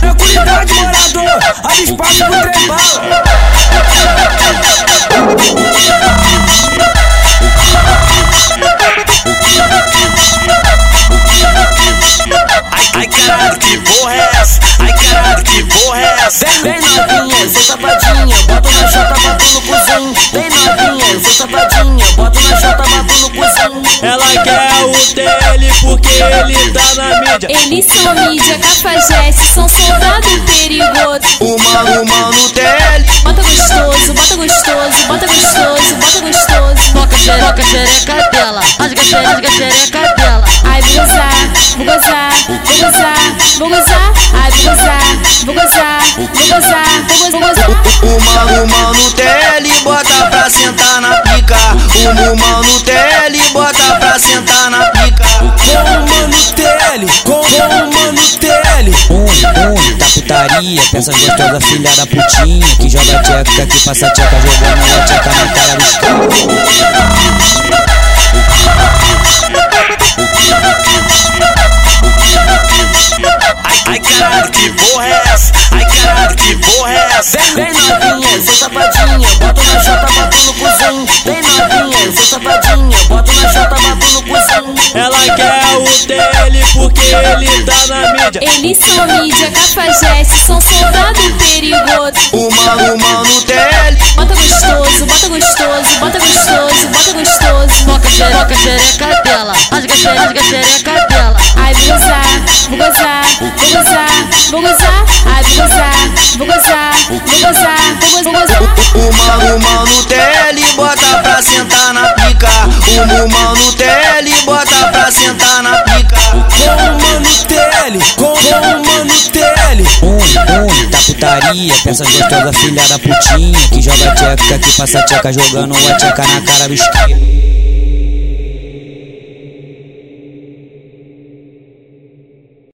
Tranquilidade, morador, abre espaço pro trem bala. Ai caralho, que porra é essa? Ai caralho, que porra é essa? Vem novinha, cê safadinha, bota na chota, bota no cozinho. Vem novinha, cê safadinha, bota na chota, bota no cozinho. Ela quer ele tá na mídia. Eles são mídia, cafajeste, são soldado perigoso. O mano, mano dele. Bota gostoso, bota gostoso, bota gostoso, bota gostoso. Toca xereca, xereca dela, rasga xereca, xereca dela. Ai, vou gozar, vou gozar, vou gozar, vou gozar. Ai, vou gozar, vou gozar, vou gozar, vou gozar. O mano, mano dele bota pra sentar na pica. O mano dele putaria, pensa gostosa filha da putinha Que joga tcheca, que passa tcheca jogando a tcheca na cara dos caras Ai caralho, que porra é essa? Ai caralho, que porra é essa? Vem novinha, cê safadinha, bota na chota, bota no cozinho. Vem novinha, cê safadinha, bota na chota, bota no cozinho. Ela quer o dele mídia. Eles são mídia, cafajeste, são soldado perigoso. O mano, mano dele. Bota gostoso, bota gostoso, bota gostoso, bota gostoso. Toca xereca, xereca dela, rasga xereca, xereca dela. Ai, vou gozar, vou gozar, vou gozar, vou gozar. Ai, vou gozar, vou gozar, vou gozar, vou gozar. O mano, mano dele bota pra sentar na pica. O mano dele TL. Um, um, da putaria, pensa gostosa filha da putinha Que joga tcheca, que passa tcheca jogando a tcheca na cara dos caras